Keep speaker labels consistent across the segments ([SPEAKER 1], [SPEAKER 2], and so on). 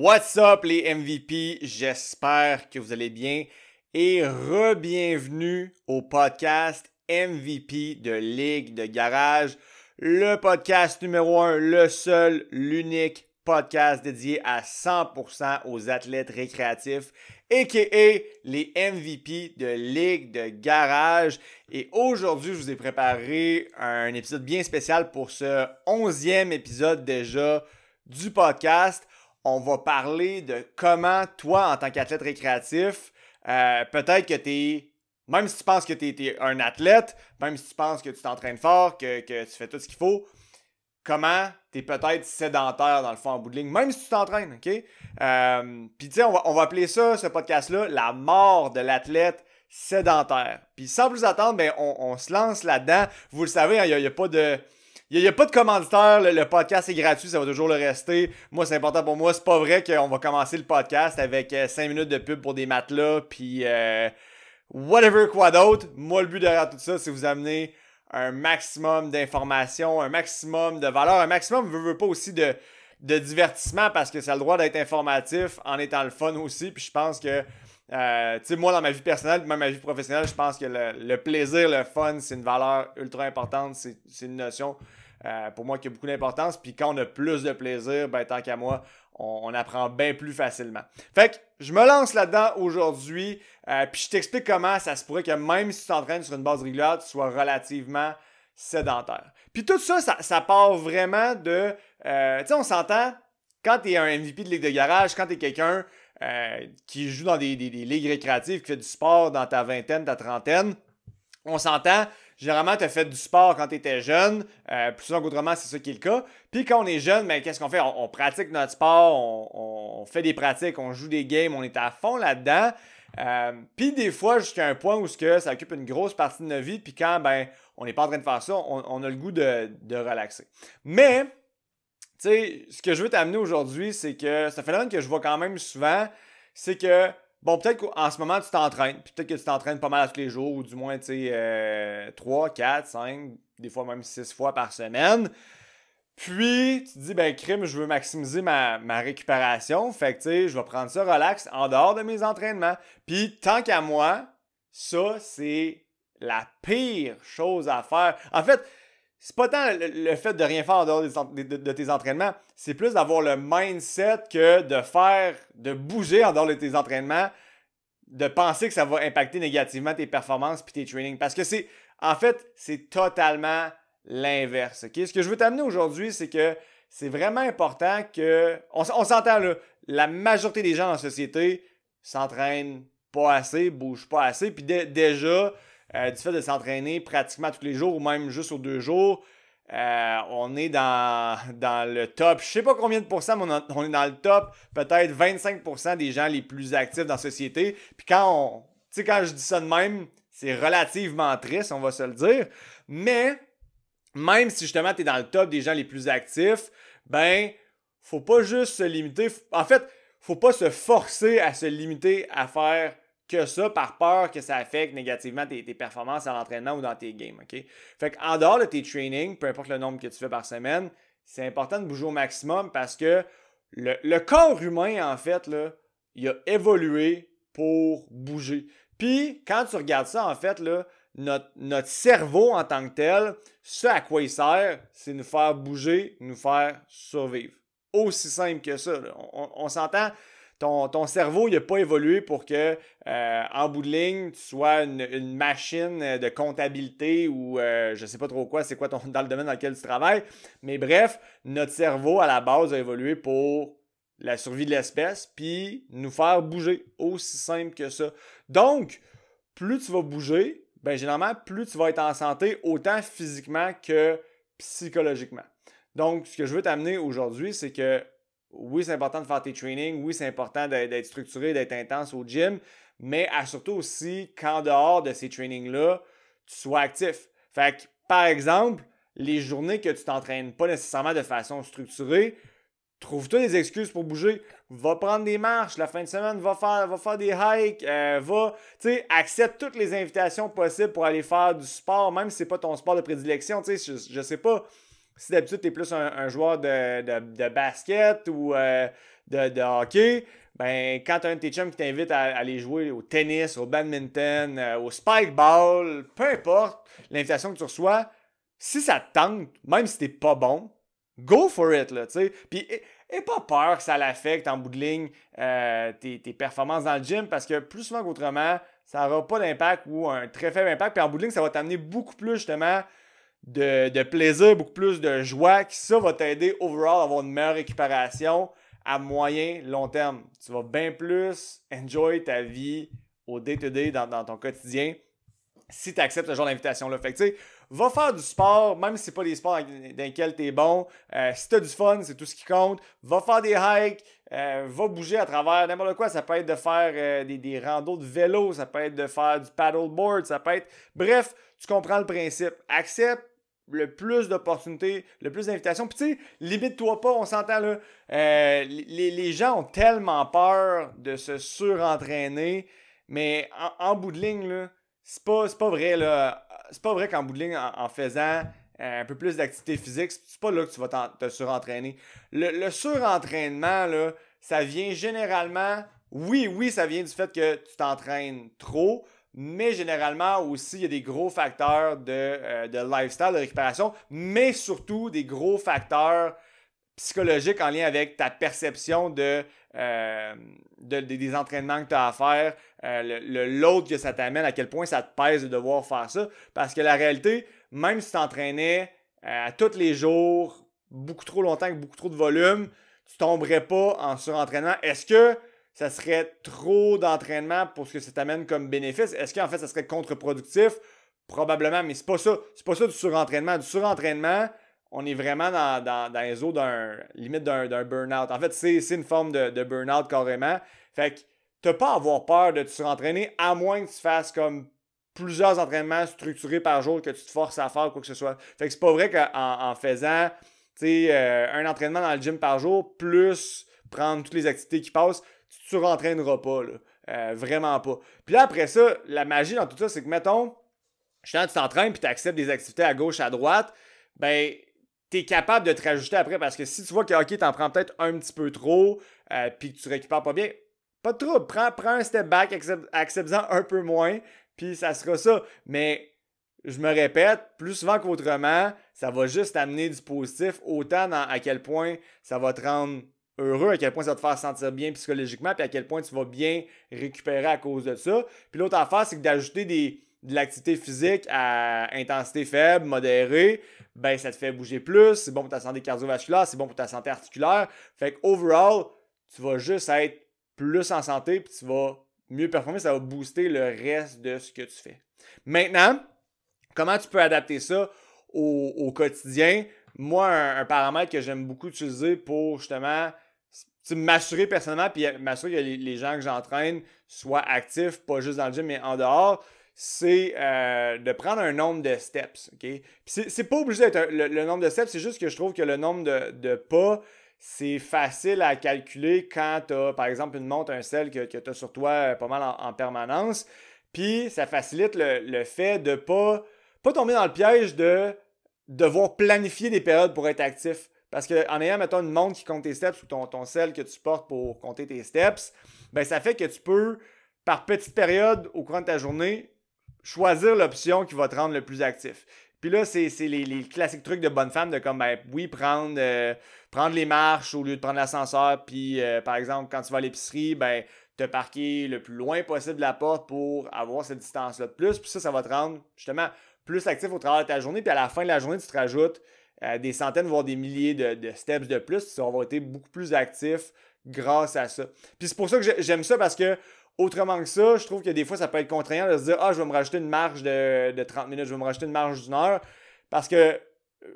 [SPEAKER 1] What's up les MVP? J'espère que vous allez bien et re-bienvenue au podcast MVP de Ligue de Garage, le podcast numéro un, le seul, l'unique podcast dédié à 100% aux athlètes récréatifs, a.k.a. les MVP de Ligue de Garage. Et aujourd'hui, je vous ai préparé un épisode bien spécial pour ce onzième épisode déjà du podcast on va parler de comment toi, en tant qu'athlète récréatif, euh, peut-être que tu es, même si tu penses que tu es, un athlète, même si tu penses que tu t'entraînes fort, que, tu fais tout ce qu'il faut, comment tu es peut-être sédentaire dans le fond en bout de ligne, même si tu t'entraînes, OK? Euh, Puis tu sais, on va, appeler ça, ce podcast-là, la mort de l'athlète sédentaire. Puis sans plus attendre, ben, on, se lance là-dedans. Vous le savez, il hein, n'y a, pas de il n'y a, pas de commanditaire, le, podcast est gratuit, ça va toujours le rester. Moi, c'est important pour moi. C'est pas vrai qu'on va commencer le podcast avec 5 euh, minutes de pub pour des matelas, puis euh, whatever quoi d'autre. Moi, le but derrière tout ça, c'est vous amener un maximum d'informations, un maximum de valeur, un maximum, je veux pas aussi de, de divertissement parce que ça a le droit d'être informatif en étant le fun aussi. Puis je pense que euh, tu sais, moi, dans ma vie personnelle, même ma vie professionnelle, je pense que le, plaisir, le fun, c'est une valeur ultra importante. C'est une notion, euh, pour moi, qui a beaucoup d'importance. Puis quand on a plus de plaisir, ben, tant qu'à moi, on, apprend bien plus facilement. Fait que je me lance là-dedans aujourd'hui. Euh, puis je t'explique comment ça se pourrait que même si tu t'entraînes sur une base régulière, tu sois relativement sédentaire. Puis tout ça, ça, ça part vraiment de... tu sais, on s'entend, quand tu es un MVP de ligue de garage, quand tu es quelqu'un euh, qui joue dans des, ligues récréatives, qui fait du sport dans ta vingtaine, ta trentaine, on s'entend, généralement, tu as fait du sport quand tu étais jeune, euh, plus souvent qu'autrement, c'est ça qui est le cas. Puis quand on est jeune, ben, qu'est-ce qu'on fait? On, pratique notre sport, on, fait des pratiques, on joue des games, on est à fond là-dedans. Euh, puis des fois, jusqu'à un point où ça occupe une grosse partie de notre vie, puis quand ben, on n'est pas en train de faire ça, on, a le goût de, de relaxer. Mais tu sais, ce que je veux t'amener aujourd'hui, c'est que c'est un phénomène que je vois quand même souvent, c'est que, bon, peut-être qu'en ce moment, tu t'entraînes, puis peut-être que tu t'entraînes pas mal tous les jours, ou du moins, tu sais, 3, 4, 5, des fois même 6 fois par semaine. Puis, tu te dis, ben, crime, je veux maximiser ma, ma récupération. Fait que, tu sais, je vais prendre ça relax en dehors de mes entraînements. Puis, tant qu'à moi, ça, c'est la pire chose à faire. En fait, c'est pas tant le, fait de rien faire en dehors de, tes entraînements, c'est plus d'avoir le mindset que de faire, de bouger en dehors de tes entraînements, de penser que ça va impacter négativement tes performances puis tes trainings. Parce que c'est, en fait, c'est totalement l'inverse. Ce que je veux t'amener aujourd'hui, c'est que c'est vraiment important que, on, s'entend là, la majorité des gens la société s'entraînent pas assez, bougent pas assez, puis déjà, euh, du fait de s'entraîner pratiquement tous les jours ou même juste aux deux jours, euh, on est dans, dans le top. Je sais pas combien de pourcents, mais on, est dans le top. Peut-être 25% des gens les plus actifs dans la société. Puis quand on. Tu sais, quand je dis ça de même, c'est relativement triste, on va se le dire. Mais même si justement tu es dans le top des gens les plus actifs, ben, faut pas juste se limiter. En fait, faut pas se forcer à se limiter à faire que ça par peur que ça affecte négativement tes, performances à l'entraînement ou dans tes games. OK? Fait qu'en dehors de tes trainings, peu importe le nombre que tu fais par semaine, c'est important de bouger au maximum parce que le, corps humain, en fait, là, il a évolué pour bouger. Puis, quand tu regardes ça, en fait, là, notre, notre cerveau en tant que tel, ce à quoi il sert, c'est nous faire bouger, nous faire survivre. Aussi simple que ça. on s'entend, ton, cerveau n'a pas évolué pour que, euh, en bout de ligne, tu sois une, machine de comptabilité ou euh, je ne sais pas trop quoi, c'est quoi ton, dans le domaine dans lequel tu travailles. Mais bref, notre cerveau, à la base, a évolué pour la survie de l'espèce, puis nous faire bouger. Aussi simple que ça. Donc, plus tu vas bouger, ben généralement, plus tu vas être en santé, autant physiquement que psychologiquement. Donc, ce que je veux t'amener aujourd'hui, c'est que oui, c'est important de faire tes trainings, oui, c'est important d'être structuré, d'être intense au gym, mais surtout aussi qu'en dehors de ces trainings-là, tu sois actif. Fait que, par exemple, les journées que tu t'entraînes pas nécessairement de façon structurée, trouve-toi des excuses pour bouger. Va prendre des marches la fin de semaine, va faire, va faire des hikes, euh, va, tu sais, accepte toutes les invitations possibles pour aller faire du sport, même si c'est pas ton sport de prédilection, tu sais, je, je sais pas si d'habitude tu plus un, joueur de, basket ou euh, de, hockey, ben, quand tu as un de tes chums qui t'invite à, aller jouer au tennis, au badminton, euh, au spikeball, peu importe l'invitation que tu reçois, si ça te tente, même si t'es pas bon, go for it, là, tu sais. Puis, et, pas peur que ça l'affecte en bout de ligne euh, tes, performances dans le gym, parce que plus souvent qu'autrement, ça n'aura pas d'impact ou un très faible impact. Puis en bout ça va t'amener beaucoup plus, justement, de, de, plaisir, beaucoup plus de joie, qui ça va t'aider overall à avoir une meilleure récupération à moyen, long terme. Tu vas bien plus enjoy ta vie au day-to-day dans, ton quotidien si tu acceptes ce genre d'invitation-là. Fait que tu sais, va faire du sport, même si c'est pas des sports dans lesquels tu es bon. Euh, si tu as du fun, c'est tout ce qui compte. Va faire des hikes, euh, va bouger à travers n'importe quoi. Ça peut être de faire euh, des, des randos de vélo, ça peut être de faire du paddleboard, ça peut être. Bref, tu comprends le principe. Accepte le plus d'opportunités, le plus d'invitations. Puis tu sais, limite-toi pas, on s'entend là. Euh, les, gens ont tellement peur de se surentraîner, mais en, bout de ligne, là, c'est pas, pas vrai là. C'est pas vrai qu'en bout de ligne, en, faisant euh, un peu plus d'activité physique, c'est pas là que tu vas te surentraîner. Le, le surentraînement, là, ça vient généralement. Oui, oui, ça vient du fait que tu t'entraînes trop, mais généralement aussi, il y a des gros facteurs de, euh, de lifestyle, de récupération, mais surtout des gros facteurs psychologiques en lien avec ta perception de, euh, des entraînements que tu as à faire, euh, le l'autre que ça t'amène, à quel point ça te pèse de devoir faire ça. Parce que la réalité, même si tu t'entraînais à tous les jours, beaucoup trop longtemps, avec beaucoup trop de volume, tu tomberais pas en surentraînement. Est-ce que ça serait trop d'entraînement pour ce que ça t'amène comme bénéfice. Est-ce qu'en fait, ça serait contre-productif? Probablement, mais c'est pas ça. C'est pas ça du surentraînement. Du surentraînement, on est vraiment dans, dans, les eaux d'un limite d'un, burn-out. En fait, c'est, une forme de, de burn-out carrément. Fait que t'as pas à avoir peur de te surentraîner, à moins que tu fasses comme plusieurs entraînements structurés par jour que tu te forces à faire quoi que ce soit. Fait que c'est pas vrai qu'en en faisant euh, un entraînement dans le gym par jour, plus prendre toutes les activités qui passent, tu te surentraîneras pas, là. Euh, vraiment pas. Puis là, après ça, la magie dans tout ça, c'est que, mettons, tu t'entraînes puis tu acceptes des activités à gauche, à droite, ben, tu es capable de te rajouter après parce que si tu vois que, OK, t'en prends peut-être un petit peu trop euh, puis que tu récupères pas bien, pas de trouble. Prends, un step back, accepte-en un peu moins, puis ça sera ça. Mais je me répète, plus souvent qu'autrement, ça va juste amener du positif, autant à quel point ça va te rendre heureux, à quel point ça va te faire sentir bien psychologiquement, puis à quel point tu vas bien récupérer à cause de ça. Puis l'autre affaire, c'est que d'ajouter des, de l'activité physique à intensité faible, modérée, ben ça te fait bouger plus, c'est bon pour ta santé cardiovasculaire, c'est bon pour ta santé articulaire. Fait que overall, tu vas juste être plus en santé, puis tu vas mieux performer, ça va booster le reste de ce que tu fais. Maintenant, comment tu peux adapter ça au, au quotidien? Moi, un paramètre que j'aime beaucoup utiliser pour justement m'assurer personnellement, puis m'assurer que les, gens que j'entraîne soient actifs, pas juste dans le gym, mais en dehors, c'est euh, de prendre un nombre de steps. OK? c'est pas obligé d'être le, nombre de steps, c'est juste que je trouve que le nombre de, pas, c'est facile à calculer quand tu as, par exemple, une montre, un sel que, que tu as sur toi euh, pas mal en, permanence. Puis ça facilite le, fait de pas, pas tomber dans le piège de devoir planifier des périodes pour être actif. Parce qu'en ayant, mettons, une montre qui compte tes steps ou ton, sel que tu portes pour compter tes steps, ben ça fait que tu peux, par petite période au courant de ta journée, choisir l'option qui va te rendre le plus actif. Puis là, c'est les, classiques trucs de bonne femme de comme, ben, oui, prendre, euh, les marches au lieu de prendre l'ascenseur. Puis, euh, par exemple, quand tu vas à l'épicerie, ben, te parquer le plus loin possible de la porte pour avoir cette distance-là de plus. Puis ça, ça va te rendre justement plus actif au travers de ta journée. Puis à la fin de la journée, tu te rajoutes des centaines, voire des milliers de, steps de plus. Tu vas avoir été beaucoup plus actif grâce à ça. Puis c'est pour ça que j'aime ça parce que autrement que ça, je trouve que des fois, ça peut être contraignant de se dire Ah, je vais me rajouter une marge de, 30 minutes, je vais me rajouter une marge d'une heure. Parce que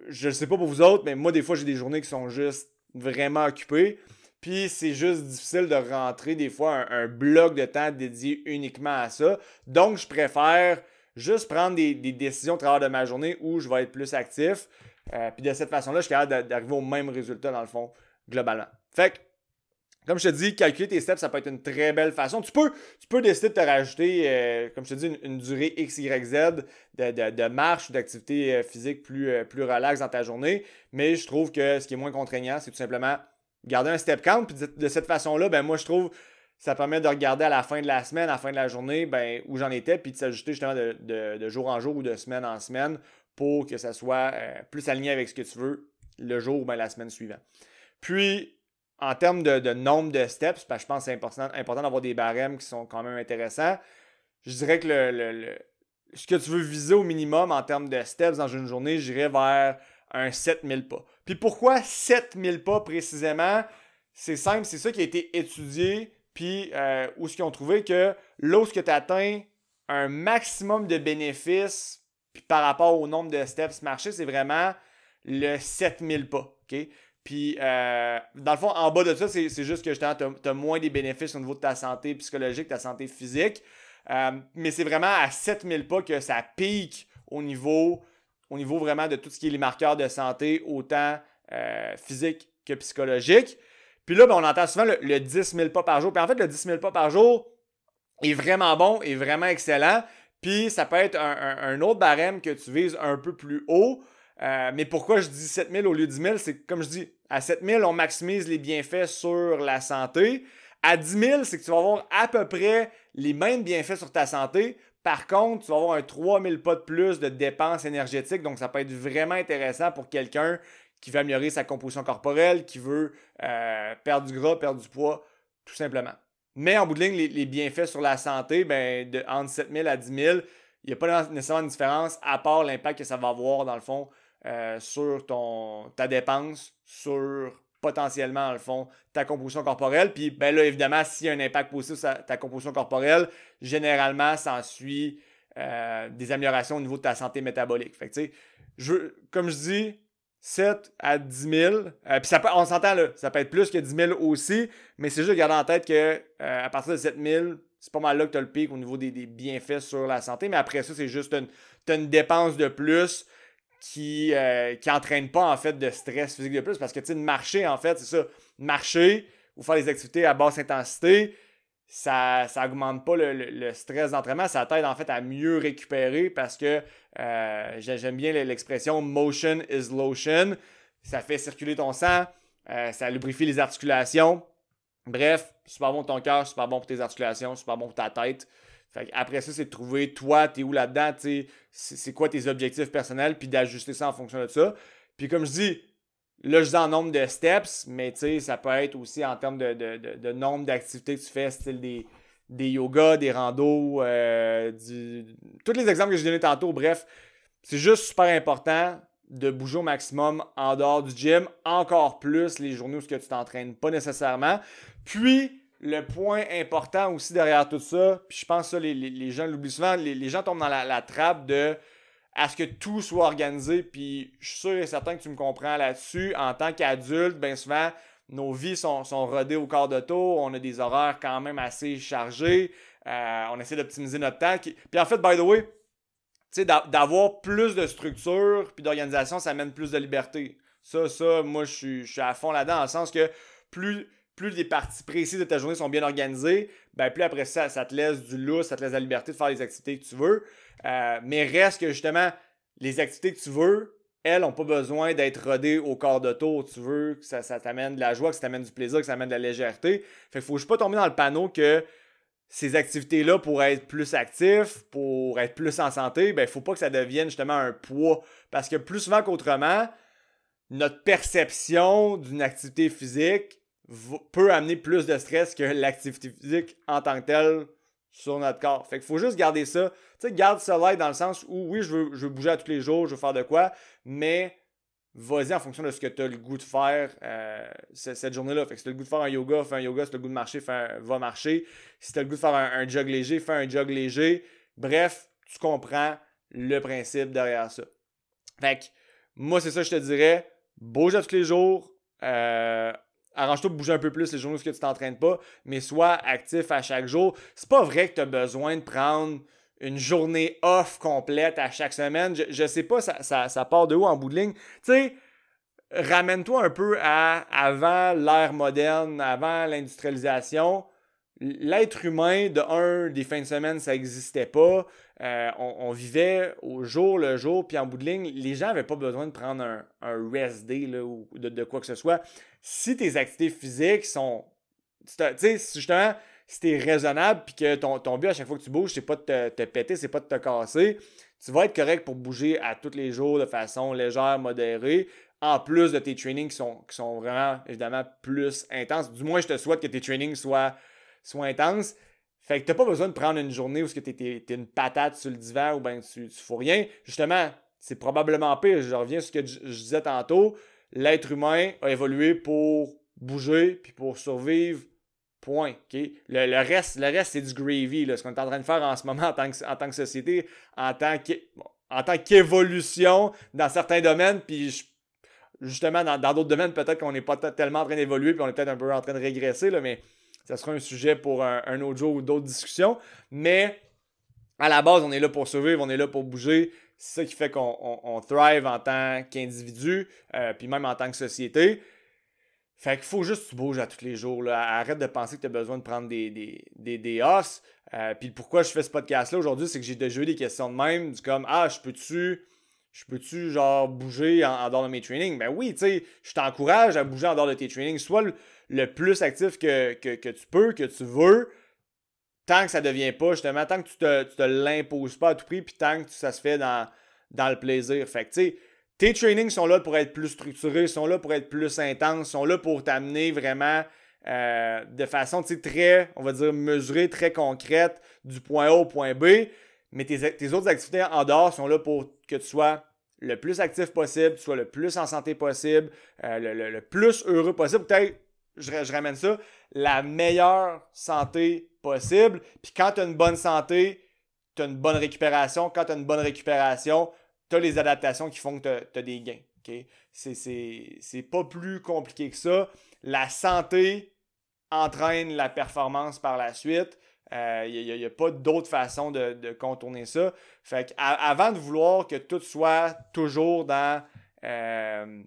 [SPEAKER 1] je ne sais pas pour vous autres, mais moi, des fois, j'ai des journées qui sont juste vraiment occupées. Puis c'est juste difficile de rentrer des fois un, bloc de temps dédié uniquement à ça. Donc, je préfère juste prendre des, des, décisions au travers de ma journée où je vais être plus actif. Euh, puis de cette façon-là, je suis capable d'arriver au même résultat dans le fond, globalement. Fait que, comme je te dis, calculer tes steps, ça peut être une très belle façon. Tu peux, tu peux décider de te rajouter, euh, comme je te dis, une, durée X, Y, Z de, marche ou d'activité euh, physique plus, plus relax dans ta journée. Mais je trouve que ce qui est moins contraignant, c'est tout simplement garder un step count. Puis de, cette façon-là, ben moi, je trouve ça permet de regarder à la fin de la semaine, à la fin de la journée, ben, où j'en étais, puis de s'ajuster justement de, jour en jour ou de semaine en semaine pour que ça soit euh, plus aligné avec ce que tu veux le jour ou ben, la semaine suivante. Puis, en termes de, nombre de steps, que je pense que c'est important, important d'avoir des barèmes qui sont quand même intéressants, je dirais que le, ce que tu veux viser au minimum en termes de steps dans une journée, j'irais vers un 7000 pas. Puis pourquoi 7000 pas précisément? C'est simple, c'est ça qui a été étudié, puis euh, où ce qu'ils ont trouvé que lorsque tu atteins un maximum de bénéfices puis par rapport au nombre de steps marchés, c'est vraiment le 7000 pas. Puis, euh, dans le fond, en bas de ça, c'est juste que tu as, moins des bénéfices au niveau de ta santé psychologique, ta santé physique. Euh, mais c'est vraiment à 7000 pas que ça pique au niveau, au niveau vraiment de tout ce qui est les marqueurs de santé, autant euh, physique que psychologique. Puis là, ben, on entend souvent le, 10 000 pas par jour. Puis en fait, le 10 000 pas par jour est vraiment bon, est vraiment excellent. Puis ça peut être un, autre barème que tu vises un peu plus haut. Euh, mais pourquoi je dis 7000 au lieu de 10 000? C'est comme je dis, à 7000, on maximise les bienfaits sur la santé. À 10 000, c'est que tu vas avoir à peu près les mêmes bienfaits sur ta santé. Par contre, tu vas avoir un 3000 pas de plus de dépenses énergétiques. Donc, ça peut être vraiment intéressant pour quelqu'un qui veut améliorer sa composition corporelle, qui veut euh, perdre du gras, perdre du poids, tout simplement. Mais en bout de ligne, les, bienfaits sur la santé, ben, de entre 7000 à 10 000, il n'y a pas nécessairement de différence à part l'impact que ça va avoir, dans le fond, euh, sur ton, ta dépense, sur potentiellement, dans le fond, ta composition corporelle. Puis, ben là, évidemment, s'il y a un impact positif sur ta composition corporelle, généralement, ça suit euh, des améliorations au niveau de ta santé métabolique. Fait je, comme je dis, 7 à 10 000. Euh, puis ça on s'entend là, ça peut être plus que 10 000 aussi, mais c'est juste de garder en tête que à partir de 7 000, c'est pas mal là que tu as le pic au niveau des, bienfaits sur la santé. Mais après ça, c'est juste une, une dépense de plus qui euh, qui pas en fait de stress physique de plus parce que tu sais marcher en fait c'est ça marcher ou faire des activités à basse intensité ça ça augmente pas le, stress d'entraînement ça t'aide en fait à mieux récupérer parce que euh, j'aime bien l'expression motion is lotion ça fait circuler ton sang euh, ça lubrifie les articulations. Bref super bon pour ton cœur super bon pour tes articulations super bon pour ta tête. Après ça, c'est de trouver, toi, t'es où là-dedans, c'est quoi tes objectifs personnels, puis d'ajuster ça en fonction de ça. Puis comme je dis, là, je dis en nombre de steps, mais ça peut être aussi en termes de, nombre d'activités que tu fais, style des, des yogas, des randos, euh, tous les exemples que j'ai donnés tantôt, bref, c'est juste super important de bouger au maximum en dehors du gym, encore plus les journées où tu t'entraînes pas nécessairement. Puis, le point important aussi derrière tout ça, puis je pense que ça, les, gens l'oublient souvent, les, gens tombent dans la, trappe de à ce que tout soit organisé, puis je suis sûr et certain que tu me comprends là-dessus. En tant qu'adulte, bien souvent, nos vies sont, sont rodées au corps d'auto, on a des horaires quand même assez chargés, euh, on essaie d'optimiser notre temps. Puis en fait, by the way, d'avoir plus de structure puis d'organisation, ça amène plus de liberté. Ça, ça, moi, je suis, à fond là-dedans, dans le sens que plus plus les parties précises de ta journée sont bien organisées, ben plus après ça, ça te laisse du lousse, ça te laisse la liberté de faire les activités que tu veux. Euh, mais reste que justement, les activités que tu veux, elles n'ont pas besoin d'être rodées au corps de tour. Tu veux que ça, t'amène de la joie, que ça t'amène du plaisir, que ça t'amène de la légèreté. Fait qu'il faut juste pas tomber dans le panneau que ces activités-là, pour être plus actifs, pour être plus en santé, ben, faut pas que ça devienne justement un poids. Parce que plus souvent qu'autrement, notre perception d'une activité physique peut amener plus de stress que l'activité physique en tant que telle sur notre corps. Fait qu'il faut juste garder ça. Tu sais, garde ça light dans le sens où oui, je veux, je veux bouger à tous les jours, je veux faire de quoi, mais vas-y en fonction de ce que tu as le goût de faire euh, cette journée-là. Fait que si tu as le goût de faire un yoga, fais un yoga. Si tu as le goût de marcher, fais va marcher. Si tu as le goût de faire un, un, jog léger, fais un jog léger. Bref, tu comprends le principe derrière ça. Fait que moi, c'est ça que je te dirais. Bouge à tous les jours. Euh, arrange-toi de bouger un peu plus les journées où tu t'entraînes pas, mais sois actif à chaque jour. C'est pas vrai que tu as besoin de prendre une journée off complète à chaque semaine. Je, sais pas, ça, ça, part de où en bout de ligne. Tu sais, ramène-toi un peu à avant l'ère moderne, avant l'industrialisation. l'être humain, de un, des fins de semaine, ça n'existait pas. Euh, on, vivait au jour le jour, puis en bout de ligne, les gens n'avaient pas besoin de prendre un, un rest day là, ou de, quoi que ce soit. Si tes activités physiques sont. Tu sais, justement, si t'es raisonnable, puis que ton, ton but à chaque fois que tu bouges, c'est pas de te, te péter, c'est pas de te casser, tu vas être correct pour bouger à tous les jours de façon légère, modérée, en plus de tes trainings qui sont, qui sont vraiment, évidemment, plus intenses. Du moins, je te souhaite que tes trainings soient, soient intenses. Fait que t'as pas besoin de prendre une journée où tu es, une patate sur le divan ou ben tu, tu fous rien. Justement, c'est probablement pire. Je reviens sur ce que je, disais tantôt. L'être humain a évolué pour bouger puis pour survivre. Point. Le, reste, le reste c'est du gravy. Là, ce qu'on est en train de faire en ce moment en tant que, en tant que société, en tant qu'évolution dans certains domaines. Puis justement, dans d'autres domaines, peut-être qu'on n'est pas tellement en train d'évoluer, puis on est peut-être un peu en train de régresser, là, mais ça sera un sujet pour un, autre jour ou d'autres discussions. Mais à la base, on est là pour survivre, on est là pour bouger. C'est ça qui fait qu'on thrive en tant qu'individu, euh, puis même en tant que société. Fait qu'il faut juste que tu bouges à tous les jours. Là. Arrête de penser que tu as besoin de prendre des, des, des, des os. Euh, puis pourquoi je fais ce podcast-là aujourd'hui, c'est que j'ai déjà eu des questions de même, du comme Ah, je peux-tu je peux-tu genre bouger en, dehors de mes trainings? Ben oui, tu sais, je t'encourage à bouger en dehors de tes trainings. Sois le, plus actif que, tu peux, que tu veux, tant que ça ne devient pas, justement, tant que tu te, te l'imposes pas à tout prix, puis tant que ça se fait dans, dans le plaisir. Fait que, tu sais, tes trainings sont là pour être plus structurés, sont là pour être plus intenses, sont là pour t'amener vraiment euh, de façon très, on va dire, mesurée, très concrète, du point A au point B. Mais tes, autres activités en dehors sont là pour que tu sois le plus actif possible, tu sois le plus en santé possible, euh, le, plus heureux possible. Peut-être, je, je, ramène ça, la meilleure santé possible. Puis quand tu as une bonne santé, tu as une bonne récupération. Quand tu as une bonne récupération, tu as les adaptations qui font que tu as, des gains. C'est pas plus compliqué que ça. La santé entraîne la performance par la suite. Il euh, n'y a, pas d'autre façon de, contourner ça. Fait avant de vouloir que tout soit toujours dans euh,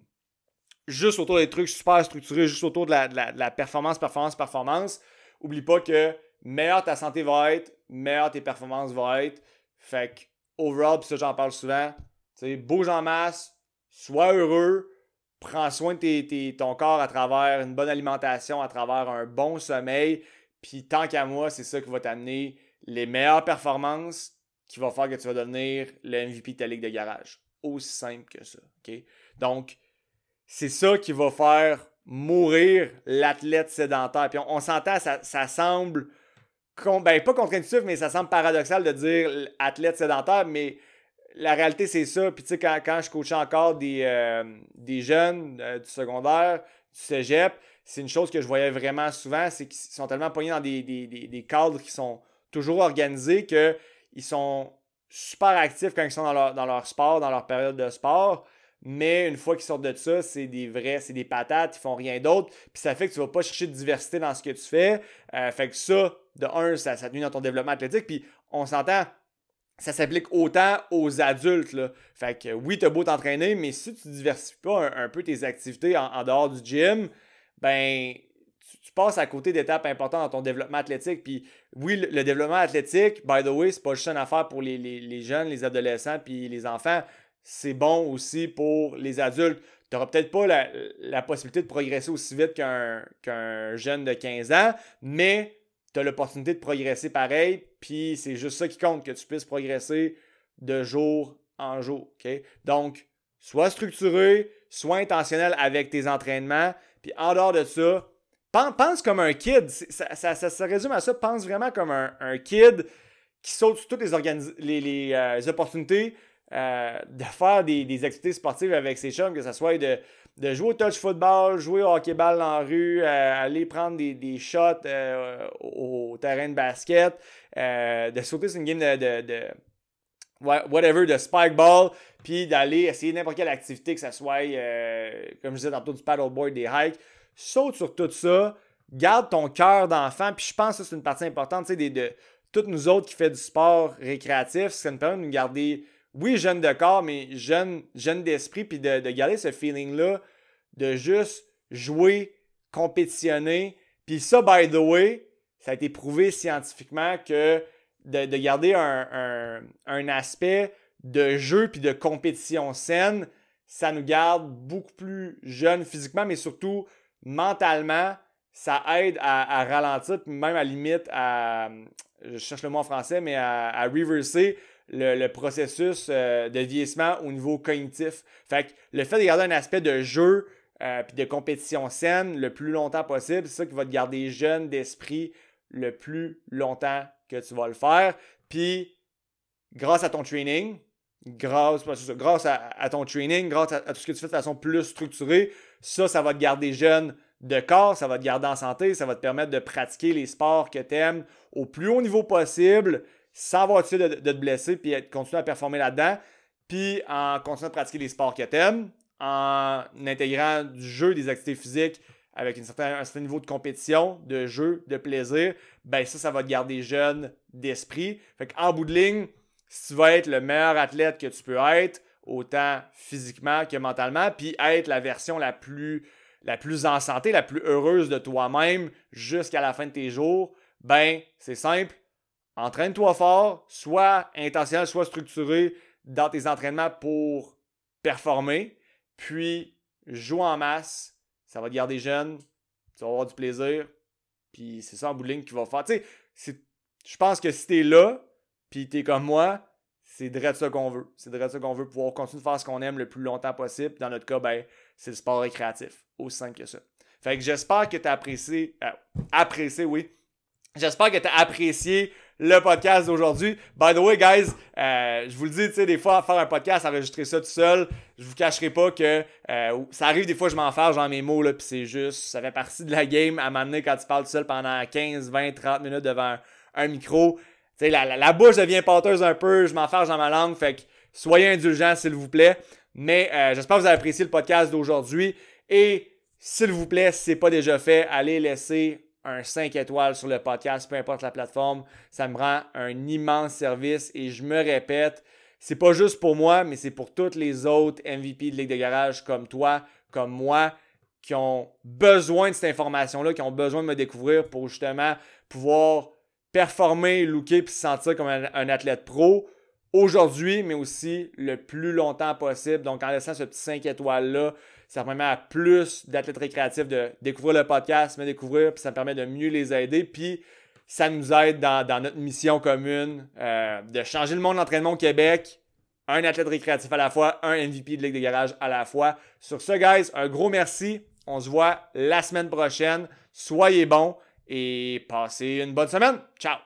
[SPEAKER 1] juste autour des trucs super structurés, juste autour de la, performance, performance, performance, oublie pas que meilleure ta santé va être, meilleure tes performances vont être. Fait que overall, puis ça j'en parle souvent, bouge en masse, sois heureux, prends soin de ton corps à travers une bonne alimentation, à travers un bon sommeil. Puis tant qu'à moi, c'est ça qui va t'amener les meilleures performances qui va faire que tu vas devenir le MVP de ligue de garage. Aussi simple que ça. Donc, c'est ça qui va faire mourir l'athlète sédentaire. Puis on, s'entend, ça, ça, semble, ben, pas contre-intuitif, mais ça semble paradoxal de dire athlète sédentaire, mais la réalité, c'est ça. Puis tu sais, quand, quand je coachais encore des, euh, des jeunes euh, du secondaire, du cégep, c'est une chose que je voyais vraiment souvent, c'est qu'ils sont tellement pognés dans des, cadres qui sont toujours organisés qu'ils sont super actifs quand ils sont dans leur, sport, dans leur période de sport. Mais une fois qu'ils sortent de ça, c'est des vrais, c'est des patates, ils font rien d'autre. Puis ça fait que tu vas pas chercher de diversité dans ce que tu fais. Euh, fait que ça, de un, ça, ça nuit dans ton développement athlétique. Puis on s'entend, ça s'applique autant aux adultes. Fait que oui, tu as beau t'entraîner, mais si tu diversifies pas un, peu tes activités en, dehors du gym, ben tu, passes à côté d'étapes importantes dans ton développement athlétique. Puis oui, le, développement athlétique, by the way, c'est pas juste une affaire pour les, jeunes, les adolescents puis les enfants. C'est bon aussi pour les adultes. Tu n'auras peut-être pas la, possibilité de progresser aussi vite qu'un jeune de 15 ans, mais tu as l'opportunité de progresser pareil. Puis c'est juste ça qui compte, que tu puisses progresser de jour en jour. Donc, sois structuré, sois intentionnel avec tes entraînements. Puis en dehors de ça, pense, comme un kid. Ça, ça, résume à ça. Pense vraiment comme un, kid qui saute sur toutes les, les, euh, opportunités euh, de faire des, activités sportives avec ses chums, que ce soit de, de jouer au touch football, jouer au hockey-ball dans la rue, euh, aller prendre des, shots au, terrain de basket, de sauter sur une game de, de, whatever, de spike ball, puis d'aller essayer n'importe quelle activité, que ce soit, euh, comme je disais tantôt, du paddleboard, des hikes. Saute sur tout ça, garde ton cœur d'enfant, puis je pense que c'est une partie importante, tu sais, de, de toutes nous autres qui fait du sport récréatif, ça nous permet de nous garder, oui, jeune de corps, mais jeune, jeune d'esprit, puis de, de garder ce feeling-là de juste jouer, compétitionner. Puis ça, by the way, ça a été prouvé scientifiquement que de, garder un, un, aspect de jeu puis de compétition saine, ça nous garde beaucoup plus jeunes physiquement, mais surtout mentalement, ça aide à, ralentir, puis même à limite à, je cherche le mot en français, mais à reverser le, processus euh, de vieillissement au niveau cognitif. Fait le fait de garder un aspect de jeu euh, puis de compétition saine le plus longtemps possible, c'est ça qui va te garder jeune d'esprit le plus longtemps que tu vas le faire. Puis, grâce à ton training, grâce, grâce à, ton training, grâce à, tout ce que tu fais de façon plus structurée, ça, ça va te garder jeune de corps, ça va te garder en santé, ça va te permettre de pratiquer les sports que tu aimes au plus haut niveau possible, sans avoir de, de, te blesser, puis continuer à performer là-dedans, puis en continuant à pratiquer les sports que tu aimes, en intégrant du jeu, des activités physiques avec un certain niveau de compétition, de jeu, de plaisir, ben ça, ça va te garder jeune d'esprit. Fait qu'en bout de ligne, si tu vas être le meilleur athlète que tu peux être, autant physiquement que mentalement, puis être la version la plus, la plus en santé, la plus heureuse de toi-même jusqu'à la fin de tes jours, ben c'est simple. Entraîne-toi fort, soit intentionnel, soit structuré dans tes entraînements pour performer, puis joue en masse, ça va te garder jeune, tu vas avoir du plaisir, puis c'est ça en bout de ligne faire. Tu sais, je pense que si t'es là, puis t'es comme moi, c'est de ça qu'on veut. C'est de ça qu'on veut pouvoir continuer de faire ce qu'on aime le plus longtemps possible. Dans notre cas, ben, c'est le sport récréatif. Aussi simple que ça. Fait que j'espère que tu as apprécié, euh, apprécié, oui. J'espère que tu as apprécié le podcast d'aujourd'hui. By the way, guys, euh, je vous le dis, tu sais, des fois, faire un podcast, enregistrer ça tout seul, je vous cacherai pas que euh, ça arrive des fois, je m'en genre mes mots, là, puis c'est juste, ça fait partie de la game à m'amener quand tu parles tout seul pendant 15, 20, 30 minutes devant un, micro. Tu sais, la, bouche devient pâteuse un peu, je m'en m'enfarge dans ma langue, fait que soyez indulgents, s'il vous plaît. Mais euh, j'espère que vous avez apprécié le podcast d'aujourd'hui. Et s'il vous plaît, si ce n'est pas déjà fait, allez laisser un 5 étoiles sur le podcast, peu importe la plateforme. Ça me rend un immense service et je me répète, c'est pas juste pour moi, mais c'est pour toutes les autres MVP de Ligue de Garage comme toi, comme moi, qui ont besoin de cette information-là, qui ont besoin de me découvrir pour justement pouvoir performer, looker et se sentir comme un, un athlète pro aujourd'hui, mais aussi le plus longtemps possible. Donc, en laissant ce petit 5 étoiles-là, ça permet à plus d'athlètes récréatifs de découvrir le podcast, me découvrir, puis ça me permet de mieux les aider. Puis ça nous aide dans, notre mission commune euh, de changer le monde de l'entraînement au Québec. Un athlète récréatif à la fois, un MVP de Ligue de Garage à la fois. Sur ce, guys, un gros merci. On se voit la semaine prochaine. Soyez bons et passez une bonne semaine. Ciao!